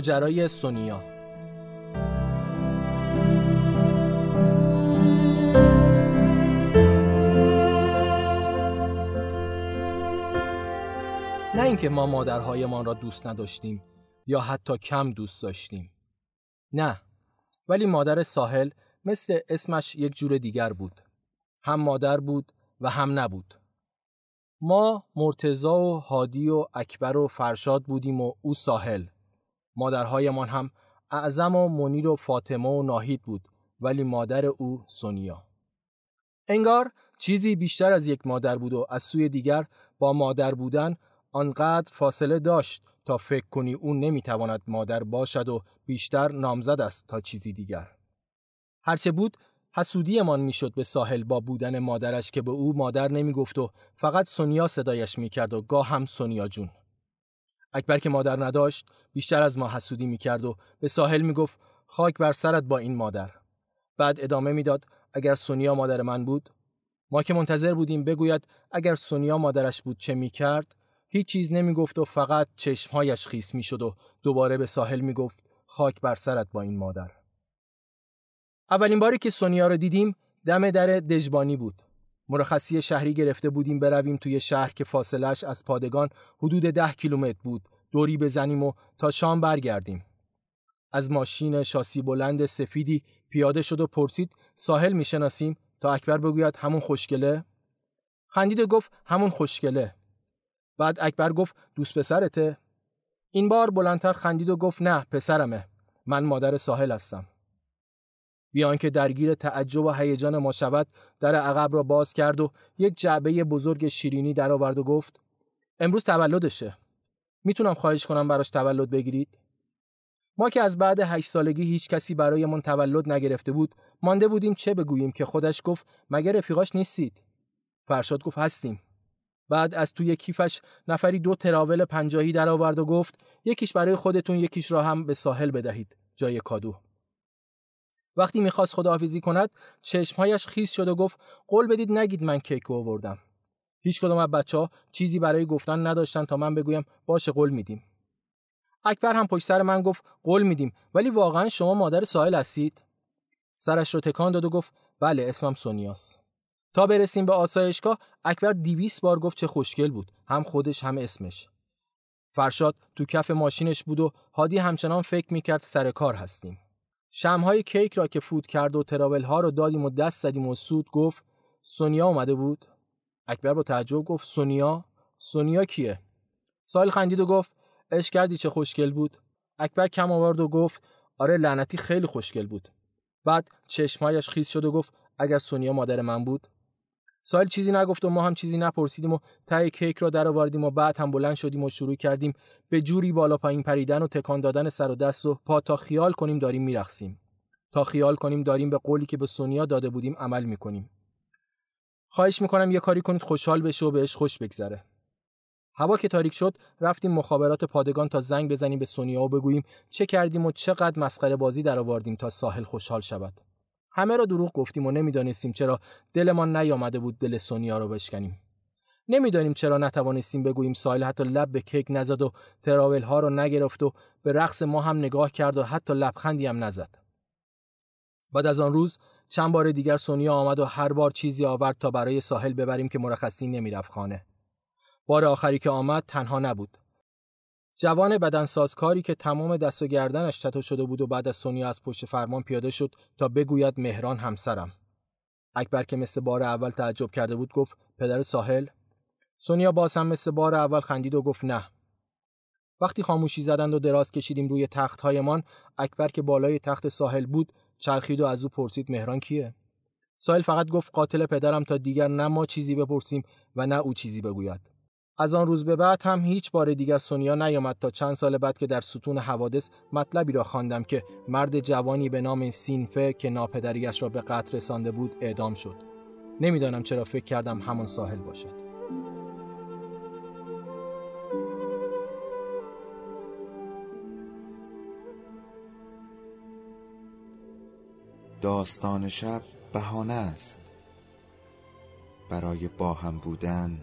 ماجرای سونیا. نه اینکه ما مادرهایمان را دوست نداشتیم یا حتی کم دوست داشتیم. نه ولی مادر ساحل مثل اسمش یک جور دیگر بود. هم مادر بود و هم نبود. ما مرتزا و هادی و اکبر و فرشاد بودیم و او ساحل. مادرهایمان هم اعظم و منیر و فاطمه و ناهید بود ولی مادر او سونیا. انگار چیزی بیشتر از یک مادر بود و از سوی دیگر با مادر بودن آنقدر فاصله داشت تا فکر کنی او نمی‌تواند مادر باشد و بیشتر نامزد است تا چیزی دیگر. هرچه بود حسودیمان می‌شد به ساحل با بودن مادرش که به او مادر نمی‌گفت و فقط سونیا صدایش می‌کرد و گاه هم سونیا جون. اکبر که مادر نداشت بیشتر از ما حسودی می‌کرد و به ساحل می‌گفت خاک بر سرت با این مادر. بعد ادامه می‌داد اگر سونیا مادر من بود؟ ما که منتظر بودیم بگوید اگر سونیا مادرش بود چه می‌کرد؟ هیچ چیز نمی‌گفت و فقط چشمهایش خیس می‌شد و دوباره به ساحل می‌گفت خاک بر سرت با این مادر. اولین باری که سونیا رو دیدیم دم در دژبانی بود. مرخصی شهری گرفته بودیم برویم توی شهر که فاصلش از پادگان حدود ده کیلومتر بود. دوری بزنیم و تا شام برگردیم. از ماشین شاسی بلند سفیدی پیاده شد و پرسید ساحل می‌شناسیم؟ تا اکبر بگوید همون خوشگله؟ خندید و گفت همون خوشگله. بعد اکبر گفت دوست پسرته؟ این بار بلندتر خندید و گفت نه پسرمه. من مادر ساحل هستم. بیان که درگیر تعجب و هیجان ما شود در عقب را باز کرد و یک جعبه بزرگ شیرینی درآورد و گفت امروز تولدشه. می‌تونم خواهش کنم براش تولد بگیرید؟ ما که از بعد هشت سالگی هیچ کسی برایمون تولد نگرفته بود مانده بودیم چه بگوییم که خودش گفت مگر رفیقاش نیستید؟ فرشاد گفت هستیم. بعد از توی کیفش نفری دو تراول پنجاهی درآورد و گفت یکیش برای خودتون یکیش را هم به ساحل بدهید. جای کادو. وقتی می‌خواست خداحافظی کند چشمهایش خیس شد و گفت قول بدید نگید من کیک آوردم. هیچ کدوم از بچه ها چیزی برای گفتن نداشتن تا من بگویم باشه قول میدیم. اکبر هم پشت سر من گفت قول میدیم ولی واقعا شما مادر ساحل هستید. سرش رو تکان داد و گفت بله اسمم سونیاس. تا برسیم به آسایشگاه اکبر دیویس بار گفت چه خوشگل بود هم خودش هم اسمش. فرشاد تو کف ماشینش بود و هادی همچنان فکر می‌کرد سر کار هستیم. شمهای کیک را که فود کرد و تراول ها رو دادیم و دست زدیم و سود گفت سونیا اومده بود؟ اکبر با تعجب گفت سونیا؟ سونیا کیه؟ سال خندید و گفت اش کردی چه خوشگل بود؟ اکبر کم آورد و گفت آره لعنتی خیلی خوشگل بود. بعد چشمهایش خیس شد و گفت اگر سونیا مادر من بود؟ سال چیزی نگفت و ما هم چیزی نپرسیدیم و تای کیک را درآوردیم و بعد هم بلند شدیم و شروع کردیم به جوری بالا پایین پریدن و تکان دادن سر و دست و پا تا خیال کنیم داریم میرقصیم. تا خیال کنیم داریم به قولی که به سونیا داده بودیم عمل می‌کنیم. خواهش می‌کنم یه کاری کنید خوشحال بشه و بهش خوش بگذره. هوا که تاریک شد رفتیم مخابرات پادگان تا زنگ بزنیم به سونیا و بگوییم چه کردیم و چقدر مسخره بازی درآوردیم تا ساحل خوشحال شود. همه را دروغ گفتیم و نمی‌دانستیم چرا دلمان نیامده بود دل سونیا را بشکنیم نمی‌دانیم چرا نتوانستیم بگوییم سایل حتی لب به کیک نزد و تراول ها را نگرفت و به رقص ما هم نگاه کرد و حتی لبخندی هم نزد بعد از آن روز چند بار دیگر سونیا آمد و هر بار چیزی آورد تا برای ساحل ببریم که مرخصی نمی‌رفت خانه. بار آخری که آمد تنها نبود. جوان بدنسازکاری که تمام دست و گردنش تتو شده بود و بعد از سونیا از پشت فرمان پیاده شد تا بگوید مهران همسرم. اکبر که مثل بار اول تعجب کرده بود گفت پدر ساحل؟ سونیا باز هم مثل بار اول خندید و گفت نه. وقتی خاموشی زدند و دراز کشیدیم روی تخت هایمان اکبر که بالای تخت ساحل بود چرخید و از او پرسید مهران کیه؟ ساحل فقط گفت قاتل پدرم تا دیگر نه ما چیزی بپرسیم و نه او چیزی بگوید. از آن روز به بعد هم هیچ بار دیگر سونیا نیامد تا چند سال بعد که در ستون حوادث مطلبی را خواندم که مرد جوانی به نام سینفه که ناپدریش را به قتل رسانده بود اعدام شد. نمی‌دانم چرا فکر کردم همون ساحل باشد. داستان شب بهانه است برای با هم بودن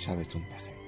sabes un paje.